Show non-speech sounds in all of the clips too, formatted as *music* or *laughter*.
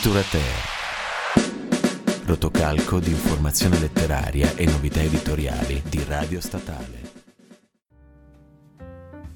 Literature. Rotocalco di informazione letteraria e novità editoriali di Radio Statale.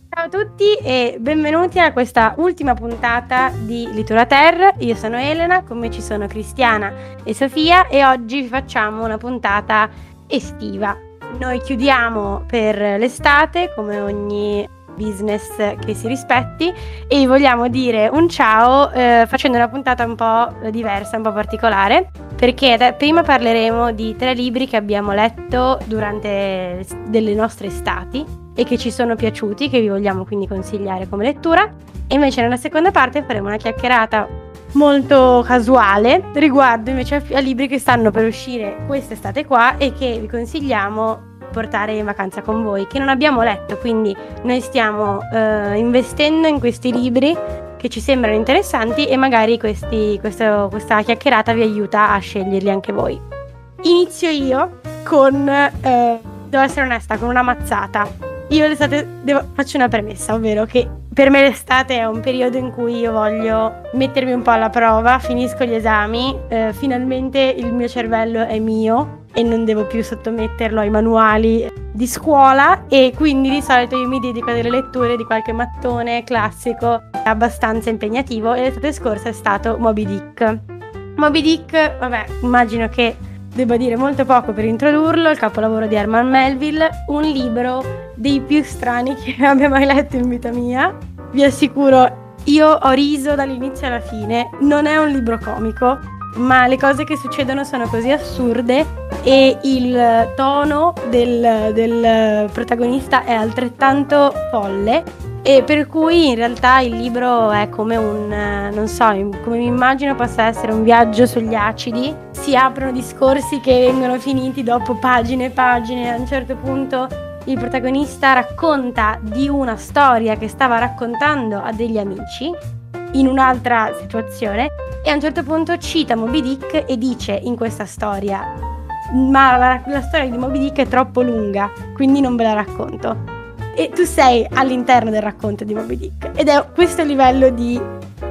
Ciao a tutti e benvenuti a questa ultima puntata di Literater. Io sono Elena, con me ci sono Cristiana e Sofia e oggi vi facciamo una puntata estiva. Noi chiudiamo per l'estate come ogni business che si rispetti e vi vogliamo dire un ciao eh, facendo una puntata un po' diversa, un po' particolare perché da, prima parleremo di tre libri che abbiamo letto durante delle nostre estati e che ci sono piaciuti, che vi vogliamo quindi consigliare come lettura. E invece nella seconda parte faremo una chiacchierata molto casuale riguardo invece a libri che stanno per uscire quest'estate qua e che vi consigliamo portare in vacanza con voi, che non abbiamo letto, quindi noi stiamo eh, investendo in questi libri che ci sembrano interessanti e magari questi, questo, questa chiacchierata vi aiuta a sceglierli anche voi. Inizio io con, eh, devo essere onesta, con una mazzata. Io l'estate devo, faccio una premessa, ovvero che per me l'estate è un periodo in cui io voglio mettermi un po' alla prova, finisco gli esami, eh, finalmente il mio cervello è mio e non devo più sottometterlo ai manuali di scuola e quindi di solito io mi dedico a delle letture di qualche mattone classico abbastanza impegnativo e l'estate scorsa è stato Moby Dick. Moby Dick, vabbè, immagino che debba dire molto poco per introdurlo, il capolavoro di Herman Melville, un libro dei più strani che *laughs* abbia mai letto in vita mia. Vi assicuro, io ho riso dall'inizio alla fine, non è un libro comico, ma le cose che succedono sono così assurde e il tono del, del protagonista è altrettanto folle e per cui in realtà il libro è come un, non so, come mi immagino possa essere un viaggio sugli acidi, si aprono discorsi che vengono finiti dopo pagine e pagine, a un certo punto il protagonista racconta di una storia che stava raccontando a degli amici in un'altra situazione e a un certo punto cita Moby Dick e dice in questa storia ma la, la storia di Moby Dick è troppo lunga, quindi non ve la racconto. E tu sei all'interno del racconto di Moby Dick ed è questo livello di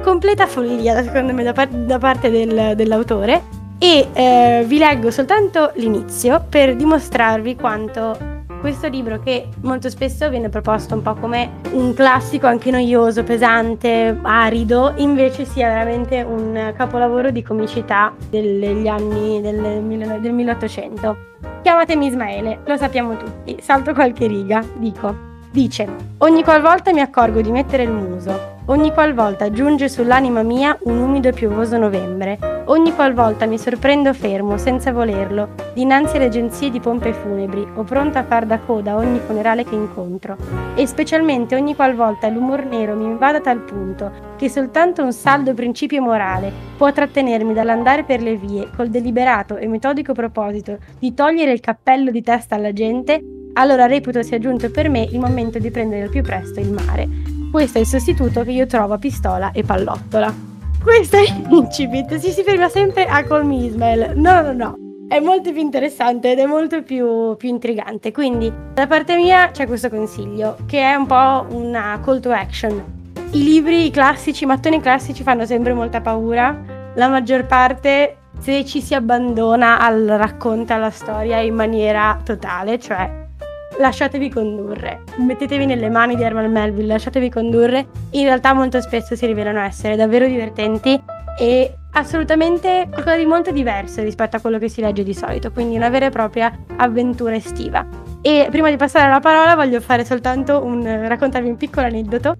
completa follia, secondo me, da, par- da parte del, dell'autore. E eh, vi leggo soltanto l'inizio per dimostrarvi quanto questo libro che molto spesso viene proposto un po' come un classico anche noioso, pesante, arido, invece sia veramente un capolavoro di comicità degli anni del, del 1800. Chiamatemi Ismaele, lo sappiamo tutti, salto qualche riga, dico. Dice, ogni qualvolta mi accorgo di mettere il muso, ogni qualvolta giunge sull'anima mia un umido e piovoso novembre, ogni qualvolta mi sorprendo fermo, senza volerlo, dinanzi alle agenzie di pompe funebri o pronta a far da coda a ogni funerale che incontro, e specialmente ogni qualvolta l'umor nero mi invada a tal punto che soltanto un saldo principio morale può trattenermi dall'andare per le vie col deliberato e metodico proposito di togliere il cappello di testa alla gente, allora reputo sia giunto per me il momento di prendere al più presto il mare. Questo è il sostituto che io trovo a pistola e pallottola. Questo è l'incipit, si, si ferma sempre a Call Me Ismail. No, no, no. È molto più interessante ed è molto più, più intrigante. Quindi, da parte mia c'è questo consiglio, che è un po' una call to action. I libri classici, i mattoni classici fanno sempre molta paura. La maggior parte se ci si abbandona al racconto, alla storia in maniera totale, cioè lasciatevi condurre, mettetevi nelle mani di Herman Melville, lasciatevi condurre, in realtà molto spesso si rivelano essere davvero divertenti e assolutamente qualcosa di molto diverso rispetto a quello che si legge di solito, quindi una vera e propria avventura estiva. E prima di passare la parola voglio fare soltanto un raccontarvi un piccolo aneddoto.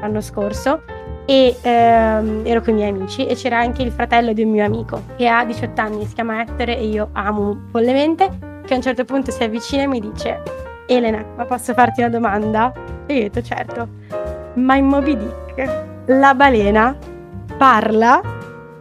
L'anno scorso e ehm, ero con i miei amici e c'era anche il fratello di un mio amico che ha 18 anni, si chiama Ettore e io amo follemente, che a un certo punto si avvicina e mi dice Elena, ma posso farti una domanda? E io ho detto certo. Ma in Moby Dick la balena parla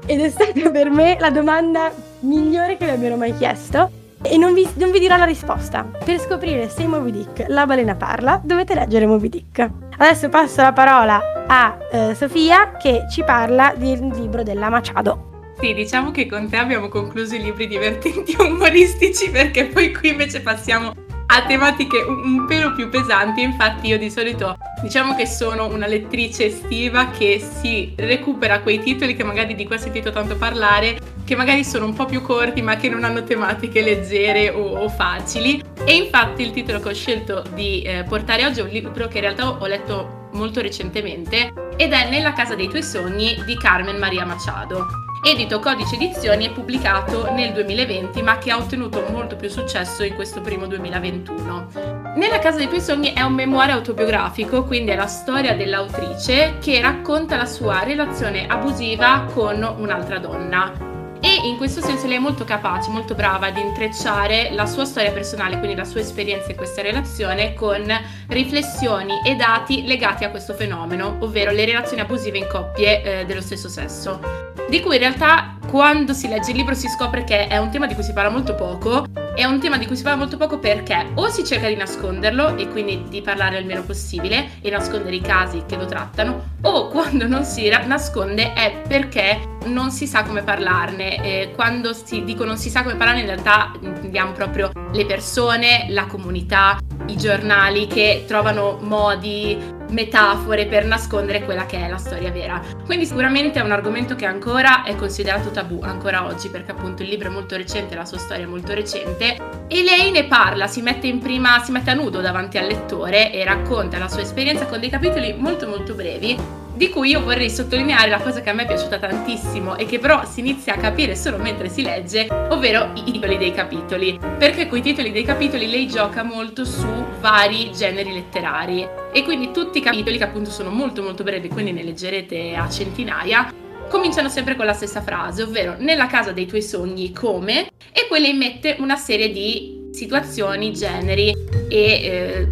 ed è stata per me la domanda migliore che mi abbiano mai chiesto e non vi, non vi, dirò la risposta. Per scoprire se in Moby Dick la balena parla, dovete leggere Moby Dick. Adesso passo la parola a eh, Sofia che ci parla del libro della Machado. Sì, diciamo che con te abbiamo concluso i libri divertenti e umoristici perché poi qui invece passiamo ha tematiche un, un, pelo più pesanti, infatti io di solito diciamo che sono una lettrice estiva che si recupera quei titoli che magari di cui ha sentito tanto parlare, che magari sono un po' più corti ma che non hanno tematiche leggere o, o facili. E infatti il titolo che ho scelto di eh, portare oggi è un libro che in realtà ho letto molto recentemente ed è Nella casa dei tuoi sogni di Carmen Maria Machado edito Codice Edizioni e pubblicato nel 2020 ma che ha ottenuto molto più successo in questo primo 2021. Nella casa dei tuoi sogni è un memoire autobiografico, quindi è la storia dell'autrice che racconta la sua relazione abusiva con un'altra donna e in questo senso lei è molto capace, molto brava ad intrecciare la sua storia personale, quindi la sua esperienza in questa relazione con riflessioni e dati legati a questo fenomeno, ovvero le relazioni abusive in coppie eh, dello stesso sesso, di cui in realtà quando si legge il libro si scopre che è un tema di cui si parla molto poco è un tema di cui si parla molto poco perché o si cerca di nasconderlo e quindi di parlare il meno possibile e nascondere i casi che lo trattano, o quando non si nasconde è perché non si sa come parlarne. E quando si dico non si sa come parlarne in realtà intendiamo proprio le persone, la comunità, i giornali che trovano modi metafore per nascondere quella che è la storia vera. Quindi sicuramente è un argomento che ancora è considerato tabù, ancora oggi, perché appunto il libro è molto recente, la sua storia è molto recente e lei ne parla, si mette in prima, si mette a nudo davanti al lettore e racconta la sua esperienza con dei capitoli molto molto brevi di cui io vorrei sottolineare la cosa che a me è piaciuta tantissimo e che però si inizia a capire solo mentre si legge, ovvero i titoli dei capitoli. Perché con i titoli dei capitoli lei gioca molto su vari generi letterari. E quindi tutti i capitoli che appunto sono molto molto brevi, quindi ne leggerete a centinaia, cominciano sempre con la stessa frase, ovvero nella casa dei tuoi sogni come? E poi lei mette una serie di situazioni, generi e eh,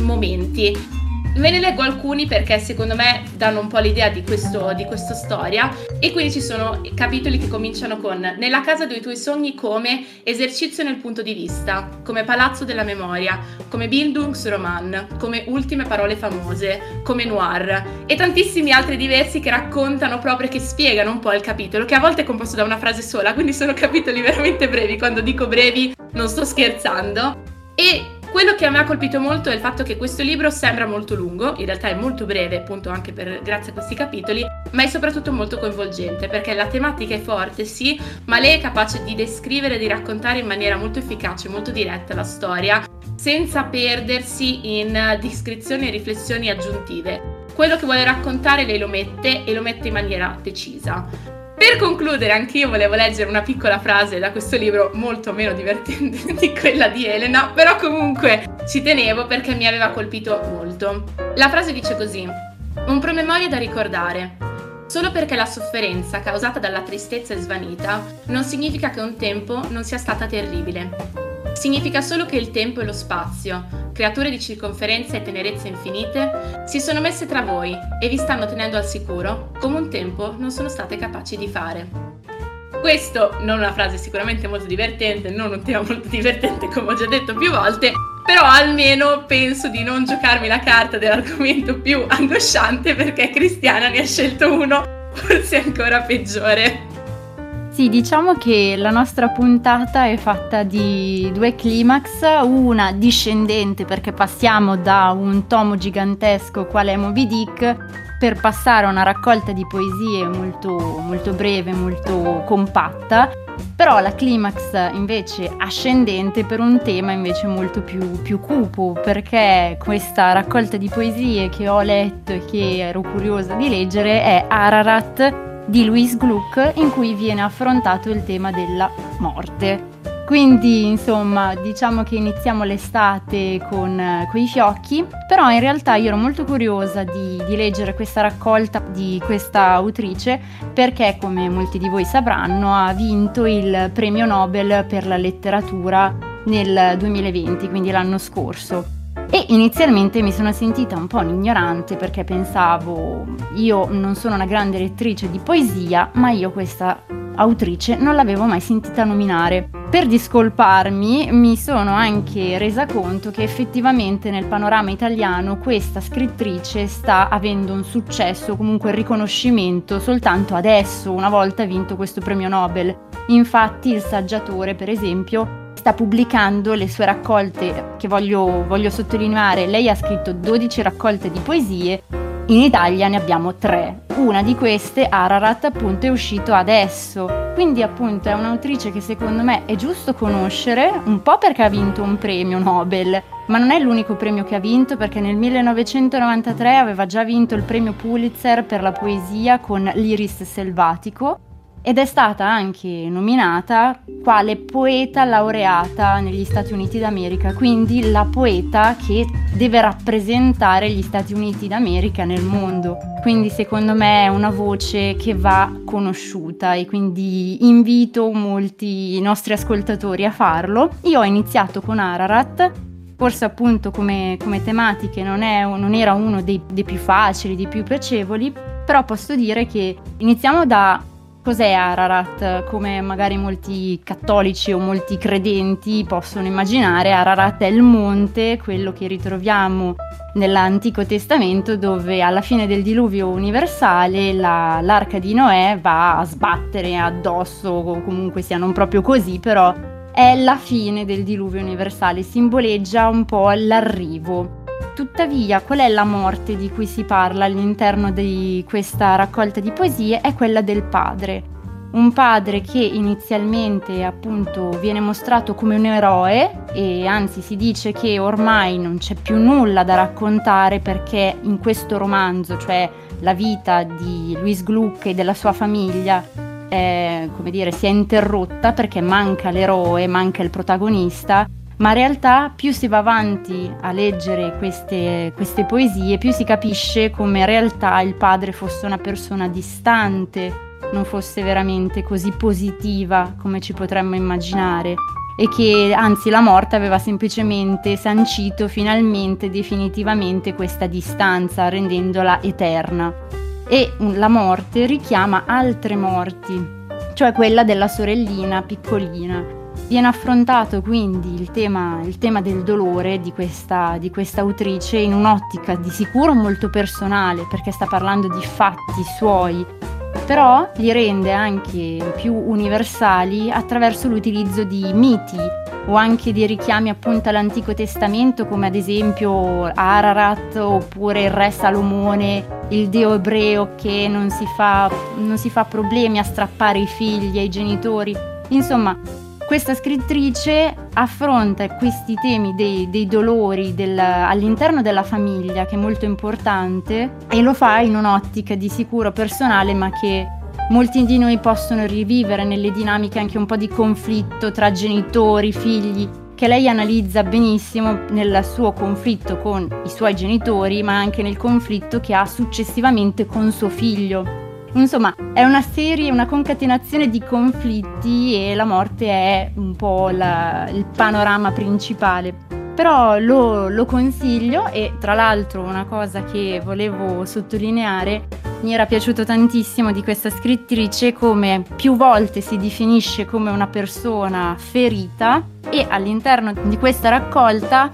momenti Ve ne leggo alcuni perché secondo me danno un po' l'idea di, questo, di questa storia. E quindi ci sono capitoli che cominciano con Nella casa dei tuoi sogni come esercizio nel punto di vista, come palazzo della memoria, come Bildungsroman, come ultime parole famose, come noir e tantissimi altri diversi che raccontano proprio, che spiegano un po' il capitolo, che a volte è composto da una frase sola, quindi sono capitoli *laughs* veramente brevi, quando dico brevi non sto scherzando. E quello che a me ha colpito molto è il fatto che questo libro sembra molto lungo, in realtà è molto breve, appunto anche per, grazie a questi capitoli, ma è soprattutto molto coinvolgente perché la tematica è forte, sì, ma lei è capace di descrivere e di raccontare in maniera molto efficace, molto diretta la storia, senza perdersi in descrizioni e riflessioni aggiuntive. Quello che vuole raccontare lei lo mette e lo mette in maniera decisa. Per concludere, anch'io volevo leggere una piccola frase da questo libro, molto meno divertente *laughs* di quella di Elena, però comunque ci tenevo perché mi aveva colpito molto. La frase dice così: Un promemoria da ricordare. Solo perché la sofferenza causata dalla tristezza è svanita, non significa che un tempo non sia stata terribile. Significa solo che il tempo e lo spazio, creature di circonferenza e tenerezza infinite, si sono messe tra voi e vi stanno tenendo al sicuro come un tempo non sono state capaci di fare. Questo non è una frase sicuramente molto divertente, non un tema molto divertente come ho già detto più volte, però almeno penso di non giocarmi la carta dell'argomento più angosciante perché Cristiana ne ha scelto uno forse ancora peggiore. Sì, diciamo che la nostra puntata è fatta di due climax, una discendente perché passiamo da un tomo gigantesco quale è Moby Dick per passare a una raccolta di poesie molto, molto breve, molto compatta, però la climax invece ascendente per un tema invece molto più, più cupo, perché questa raccolta di poesie che ho letto e che ero curiosa di leggere è Ararat di Louise Gluck in cui viene affrontato il tema della morte. Quindi, insomma, diciamo che iniziamo l'estate con, eh, con i fiocchi, però in realtà io ero molto curiosa di, di, leggere questa raccolta di questa autrice perché, come molti di voi sapranno, ha vinto il premio Nobel per la letteratura nel 2020, quindi l'anno scorso. E inizialmente mi sono sentita un po' un'ignorante perché pensavo, io non sono una grande lettrice di poesia, ma io questa autrice non l'avevo mai sentita nominare. Per discolparmi mi sono anche resa conto che effettivamente nel panorama italiano questa scrittrice sta avendo un successo, comunque riconoscimento soltanto adesso, una volta vinto questo premio Nobel. Infatti il saggiatore, per esempio, sta pubblicando le sue raccolte che voglio, voglio sottolineare. Lei ha scritto 12 raccolte di poesie in Italia ne abbiamo tre. Una di queste, Ararat, appunto è uscito adesso. Quindi appunto è un'autrice che secondo me è giusto conoscere, un po' perché ha vinto un premio Nobel, ma non è l'unico premio che ha vinto perché nel 1993 aveva già vinto il premio Pulitzer per la poesia con L'Iris Selvatico ed è stata anche nominata quale poeta laureata negli Stati Uniti d'America, quindi la poeta che deve rappresentare gli Stati Uniti d'America nel mondo. Quindi secondo me è una voce che va conosciuta e quindi invito molti nostri ascoltatori a farlo. Io ho iniziato con Ararat forse appunto come, come tematiche non, è, non, era uno dei, dei più facili, dei più piacevoli, però posso dire che iniziamo da Cos'è Ararat? Come magari molti cattolici o molti credenti possono immaginare, Ararat è il monte, quello che ritroviamo nell'Antico Testamento dove alla fine del diluvio universale la, l'arca di Noè va a sbattere addosso, o comunque sia non proprio così, però è la fine del diluvio universale, simboleggia un po' l'arrivo. Tuttavia, qual è la morte di cui si parla all'interno di questa raccolta di poesie? È quella del padre. Un padre che inizialmente appunto viene mostrato come un eroe e anzi si dice che ormai non c'è più nulla da raccontare perché in questo romanzo, cioè la vita di Louis Gluck e della sua famiglia, è, come dire, si è interrotta perché manca l'eroe, manca il protagonista ma in realtà più si va avanti a leggere queste, queste poesie, più si capisce come in realtà il padre fosse una persona distante, non fosse veramente così positiva come ci potremmo immaginare. E che anzi la morte aveva semplicemente sancito finalmente definitivamente questa distanza rendendola eterna. E la morte richiama altre morti cioè quella della sorellina piccolina Viene affrontato quindi il tema, il tema del dolore di questa, di questa autrice in un'ottica di sicuro molto personale perché sta parlando di fatti suoi, però li rende anche più universali attraverso l'utilizzo di miti o anche di richiami appunto all'Antico Testamento come ad esempio Ararat oppure il re Salomone, il dio ebreo che non si fa, non si fa problemi a strappare i figli ai genitori. Insomma, questa scrittrice affronta questi temi dei, dei dolori del, all'interno della famiglia, che è molto importante, e lo fa in un'ottica di sicuro personale, ma che molti di noi possono rivivere nelle dinamiche anche un po' di conflitto tra genitori, figli, che lei analizza benissimo nel suo conflitto con i suoi genitori, ma anche nel conflitto che ha successivamente con suo figlio. Insomma, è una serie, una concatenazione di conflitti e la morte è un po' la, il panorama principale. Però lo, lo consiglio e tra l'altro una cosa che volevo sottolineare mi era piaciuto tantissimo di questa scrittrice come più volte si definisce come una persona ferita e all'interno di questa raccolta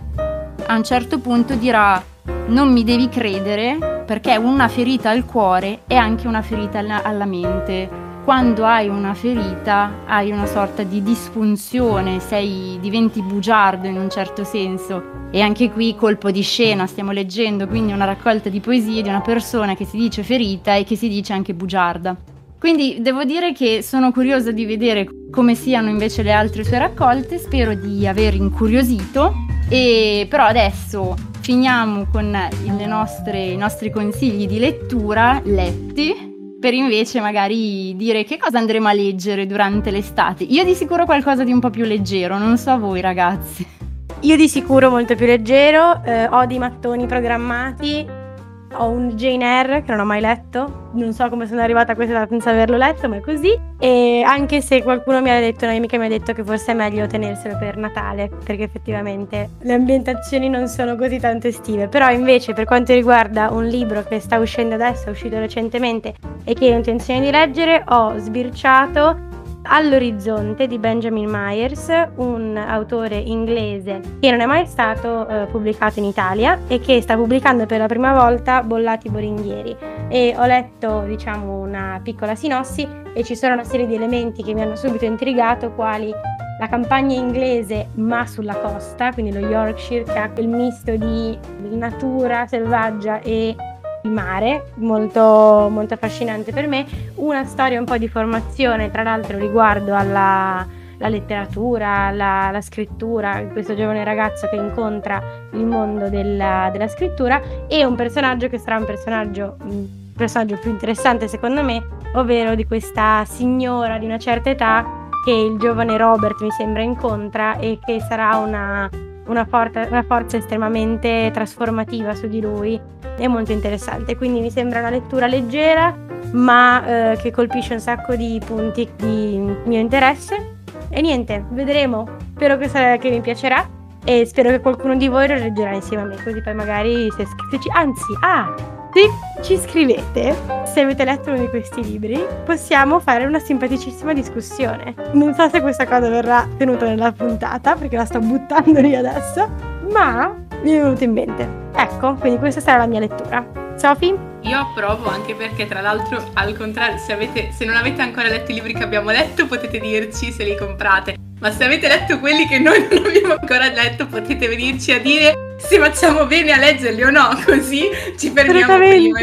a un certo punto dirà non mi devi credere perché una ferita al cuore è anche una ferita alla mente. Quando hai una ferita hai una sorta di disfunzione, sei, diventi bugiardo in un certo senso. E anche qui colpo di scena, stiamo leggendo quindi una raccolta di poesie di una persona che si dice ferita e che si dice anche bugiarda. Quindi devo dire che sono curiosa di vedere come siano invece le altre sue raccolte, spero di aver incuriosito, e però adesso finiamo con nostre, i nostri consigli di lettura letti per invece magari dire che cosa andremo a leggere durante l'estate. Io di sicuro qualcosa di un po' più leggero, non so voi ragazzi. Io di sicuro molto più leggero, eh, ho dei mattoni programmati ho un Jane Eyre che non ho mai letto, non so come sono arrivata a questa senza averlo letto, ma è così. E anche se qualcuno mi ha detto, una amica mi ha detto che forse è meglio tenerselo per Natale, perché effettivamente le ambientazioni non sono così tanto estive. Però invece per quanto riguarda un libro che sta uscendo adesso, è uscito recentemente e che ho intenzione di leggere, ho sbirciato All'orizzonte di Benjamin Myers, un autore inglese che non è mai stato eh, pubblicato in Italia e che sta pubblicando per la prima volta Bollati Boringhieri. E ho letto, diciamo, una piccola sinossi e ci sono una serie di elementi che mi hanno subito intrigato, quali la campagna inglese ma sulla costa, quindi lo Yorkshire che ha quel misto di natura selvaggia e il mare, molto, molto affascinante per me, una storia un po' di formazione, tra l'altro riguardo alla letteratura, la, la, scrittura, questo giovane ragazzo che incontra il mondo della, della scrittura e un personaggio che sarà un personaggio, un personaggio più interessante secondo me, ovvero di questa signora di una certa età che il giovane Robert mi sembra incontra e che sarà una, una, forza, una forza estremamente trasformativa su di lui. È molto interessante quindi mi sembra una lettura leggera ma eh, che colpisce un sacco di punti di mio interesse. E niente vedremo. Spero che, sarà, che mi piacerà e spero che qualcuno di voi lo leggerà insieme a me così poi magari se, se ci, anzi ah se ci scrivete, se avete letto uno di questi libri, possiamo fare una simpaticissima discussione. Non so se questa cosa verrà tenuta nella puntata, perché la sto buttando lì adesso, ma mi è venuto in mente. Ecco, quindi questa sarà la mia lettura. Sophie? Io approvo anche perché tra l'altro al contrario se, avete, se non avete ancora letto i libri che abbiamo letto potete dirci se li comprate ma se avete letto quelli che noi non abbiamo ancora letto potete venirci a dire se facciamo bene a leggerli o no, *laughs* così ci fermiamo prima.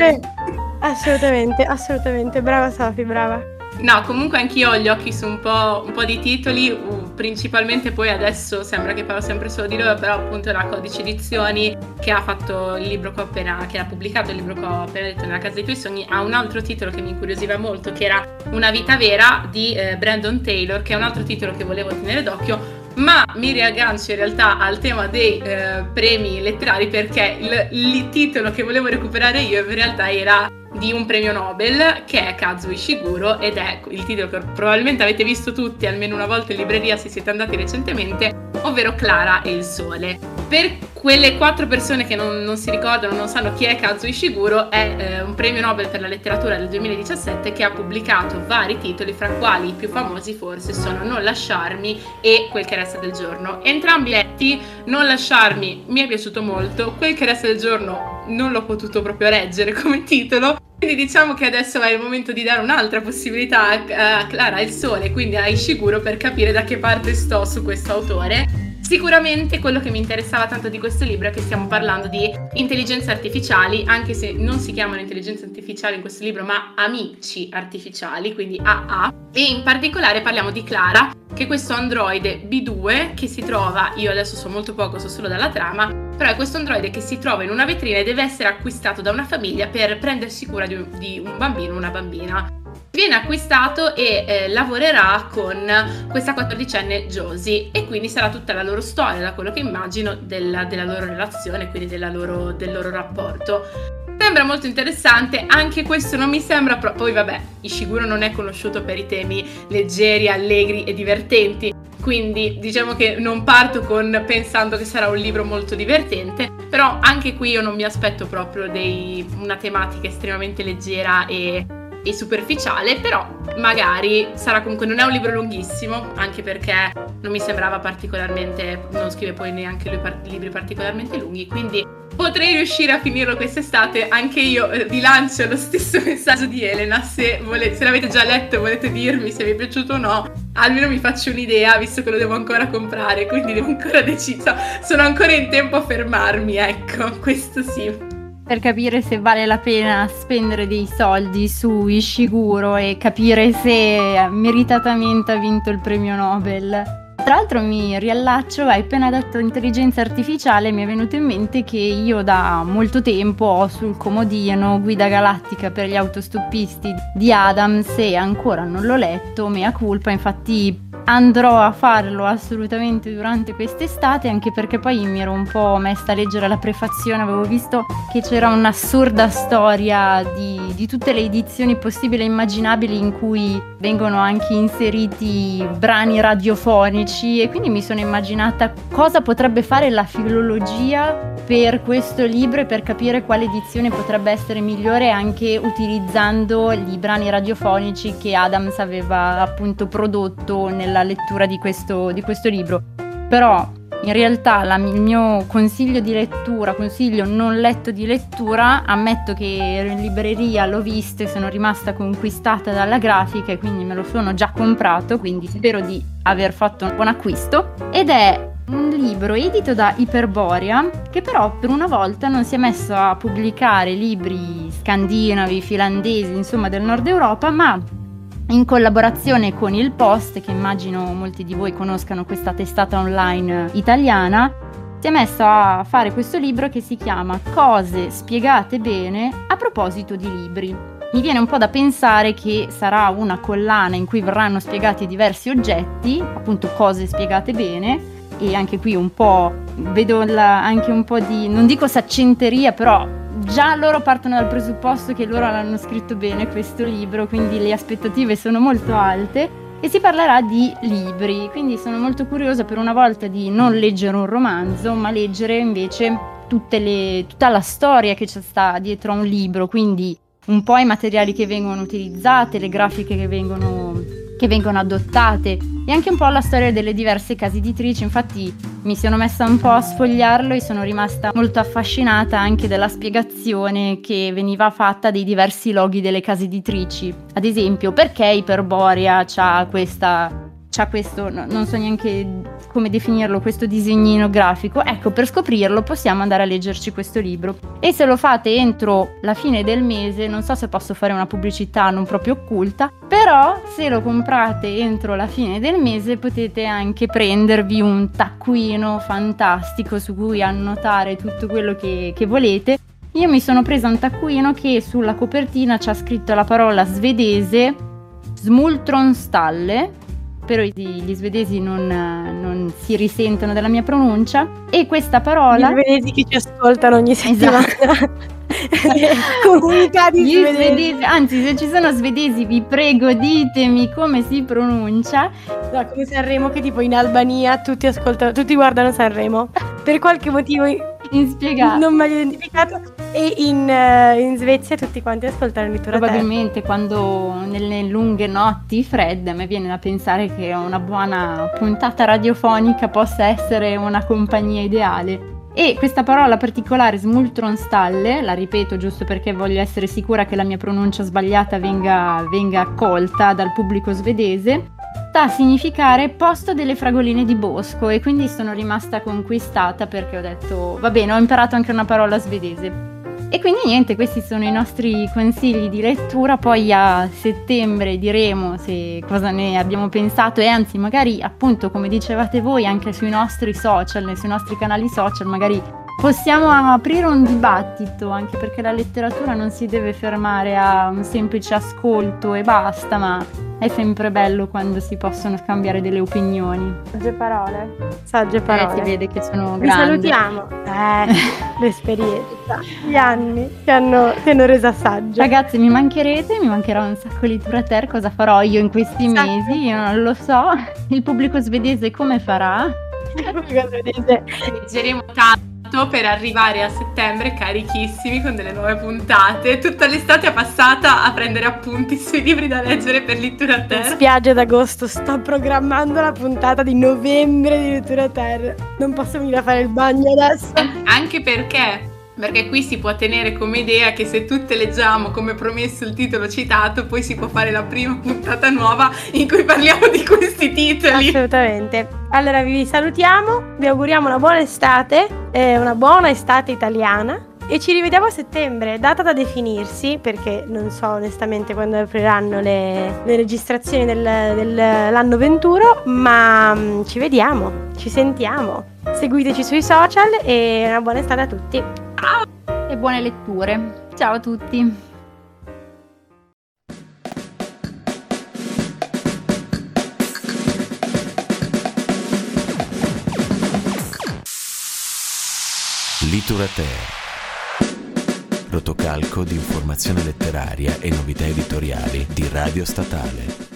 Assolutamente, assolutamente, brava Sofi, brava. No, comunque anch'io ho gli occhi su un po', un po di titoli, principalmente poi adesso sembra che parlo sempre solo di loro, però appunto la Codice Edizioni che ha fatto il libro che ho appena, che ha pubblicato il libro che ho appena detto nella casa dei tuoi sogni, ha un altro titolo che mi incuriosiva molto, che era Una vita vera di eh, Brandon Taylor, che è un altro titolo che volevo tenere d'occhio, ma mi riaggancio in realtà al tema dei eh, premi letterari perché il, il titolo che volevo recuperare io in realtà era di un premio Nobel che è Kazuo Ishiguro ed è il titolo che probabilmente avete visto tutti almeno una volta in libreria se siete andati recentemente, ovvero Clara e il Sole. Per quelle quattro persone che non, non si ricordano, non sanno chi è Kazuo Ishiguro, è eh, un premio Nobel per la letteratura del 2017 che ha pubblicato vari titoli, fra quali i più famosi forse sono Non lasciarmi e Quel che resta del giorno. Entrambi letti, Non lasciarmi mi è piaciuto molto, Quel che resta del giorno non l'ho potuto proprio leggere *laughs* come titolo, quindi diciamo che adesso è il momento di dare un'altra possibilità a, Clara il Sole, quindi a Ishiguro per capire da che parte sto su questo autore. Sicuramente quello che mi interessava tanto di questo libro è che stiamo parlando di intelligenze artificiali, anche se non si chiamano intelligenze artificiali in questo libro, ma amici artificiali, quindi AA. E in particolare parliamo di Clara, che è questo androide B2 che si trova, io adesso so molto poco, so solo dalla trama, però è questo androide che si trova in una vetrina e deve essere acquistato da una famiglia per prendersi cura di un, bambino o una bambina. Viene acquistato e eh, lavorerà con questa quattordicenne Josie e quindi sarà tutta la loro storia, da quello che immagino, della, della loro relazione, quindi loro, del loro rapporto. Sembra molto interessante, anche questo non mi sembra proprio. Poi, vabbè, Ishiguro non è conosciuto per i temi leggeri, allegri e divertenti. Quindi diciamo che non parto con pensando che sarà un libro molto divertente, però anche qui io non mi aspetto proprio dei, una tematica estremamente leggera e e superficiale, però magari sarà comunque non è un libro lunghissimo, anche perché non mi sembrava particolarmente, non scrive poi neanche lui par- libri particolarmente lunghi, quindi potrei riuscire a finirlo quest'estate. Anche io eh, vi lancio lo stesso *laughs* messaggio di Elena, se, volete, se l'avete già letto e volete dirmi se vi è piaciuto o no, almeno mi faccio un'idea, visto che lo devo ancora comprare, quindi devo ancora *laughs* decidere, sono ancora in tempo a fermarmi, ecco, questo sì per capire se vale la pena spendere dei soldi su Ishiguro e capire se meritatamente ha vinto il premio Nobel. Tra l'altro mi riallaccio, hai appena detto intelligenza artificiale, mi è venuto in mente che io da molto tempo ho sul comodino Guida Galattica per gli autostoppisti di Adams e ancora non l'ho letto, mea culpa, infatti andrò a farlo assolutamente durante quest'estate, anche perché poi mi ero un po' messa a leggere la prefazione, avevo visto che c'era un'assurda storia di, di tutte le edizioni possibili e immaginabili in cui vengono anche inseriti brani radiofonici e quindi mi sono immaginata cosa potrebbe fare la filologia per questo libro e per capire quale edizione potrebbe essere migliore anche utilizzando i brani radiofonici che Adams aveva appunto prodotto nella lettura di questo, di questo libro. Però in realtà la, il mio consiglio di lettura, consiglio non letto di lettura, ammetto che ero in libreria, l'ho visto e sono rimasta conquistata dalla grafica e quindi me lo sono già comprato, quindi spero di aver fatto un buon acquisto. Ed è un libro edito da Iperborea che però per una volta non si è messo a pubblicare libri scandinavi, finlandesi, insomma del nord Europa, ma in collaborazione con il Post, che immagino molti di voi conoscano questa testata online italiana, si è messo a fare questo libro che si chiama Cose spiegate bene a proposito di libri. Mi viene un po' da pensare che sarà una collana in cui verranno spiegati diversi oggetti, appunto cose spiegate bene, e anche qui un po' vedo la, anche un po' di, non dico saccenteria, però già loro partono dal presupposto che loro l'hanno scritto bene questo libro, quindi le aspettative sono molto alte e si parlerà di libri, quindi sono molto curiosa per una volta di non leggere un romanzo, ma leggere invece le, tutta la storia che c'è sta dietro a un libro, quindi un po' i materiali che vengono utilizzati, le grafiche che vengono, che vengono adottate e anche un po' la storia delle diverse case editrici. Infatti mi sono messa un po' a sfogliarlo e sono rimasta molto affascinata anche della spiegazione che veniva fatta dei diversi loghi delle case editrici. Ad esempio, perché Iperborea ha questa c'ha questo, no, non so neanche come definirlo, questo disegnino grafico. Ecco, per scoprirlo possiamo andare a leggerci questo libro. E se lo fate entro la fine del mese, non so se posso fare una pubblicità non proprio occulta, però se lo comprate entro la fine del mese potete anche prendervi un taccuino fantastico su cui annotare tutto quello che, che volete. Io mi sono presa un taccuino che sulla copertina c'ha scritto la parola svedese Smultronstalle spero gli svedesi non, non, si risentano della mia pronuncia. E questa parola... Gli svedesi che ci ascoltano ogni settimana. Esatto. *laughs* comunità di svedesi. svedesi. Anzi, se ci sono svedesi, vi prego, ditemi come si pronuncia. No, come Sanremo, che tipo in Albania tutti ascoltano, tutti guardano Sanremo. Per qualche motivo inspiegato. Non meglio identificato. E in, uh, in, Svezia tutti quanti ascoltano il Litura Probabilmente quando nelle lunghe notti fredde a me viene da pensare che una buona puntata radiofonica possa essere una compagnia ideale. E questa parola particolare, smultronstalle, la ripeto giusto perché voglio essere sicura che la mia pronuncia sbagliata venga, venga accolta dal pubblico svedese, sta a significare posto delle fragoline di bosco e quindi sono rimasta conquistata perché ho detto va bene, ho imparato anche una parola svedese. E quindi niente, questi sono i nostri consigli di lettura, poi a settembre diremo se cosa ne abbiamo pensato e anzi magari appunto come dicevate voi anche sui nostri social, sui nostri canali social magari possiamo aprire un dibattito, anche perché la letteratura non si deve fermare a un semplice ascolto e basta, ma è sempre bello quando si possono scambiare delle opinioni. Sagge parole. Sagge parole. Eh, si vede che sono Vi grandi. salutiamo. Eh, *laughs* l'esperienza, gli anni ti hanno, ti hanno resa saggia. Ragazzi, mi mancherete, mi mancherà un sacco di Ter, cosa farò io in questi esatto. mesi? Io non lo so. Il pubblico svedese come farà? Il pubblico svedese. Leggeremo tanto per arrivare a settembre carichissimi con delle nuove puntate. Tutta l'estate è passata a prendere appunti sui libri da leggere per Lettura a Terra. In spiaggia d'agosto sto programmando la puntata di novembre di Lettura a Terra. Non posso venire a fare il bagno adesso. Anche perché perché qui si può tenere come idea che se tutte leggiamo come promesso il titolo citato, poi si può fare la prima puntata nuova in cui parliamo di questi titoli. Assolutamente. Allora vi salutiamo, vi auguriamo una buona estate, eh, una buona estate italiana. E ci rivediamo a settembre, data da definirsi, perché non so onestamente quando apriranno le, le registrazioni del, dell'anno 21, ma um, ci vediamo, ci sentiamo. Seguiteci sui social e una buona estate a tutti. Ciao e buone letture. Ciao a tutti. Literature. Rotocalco di informazione letteraria e novità editoriali di Radio Statale.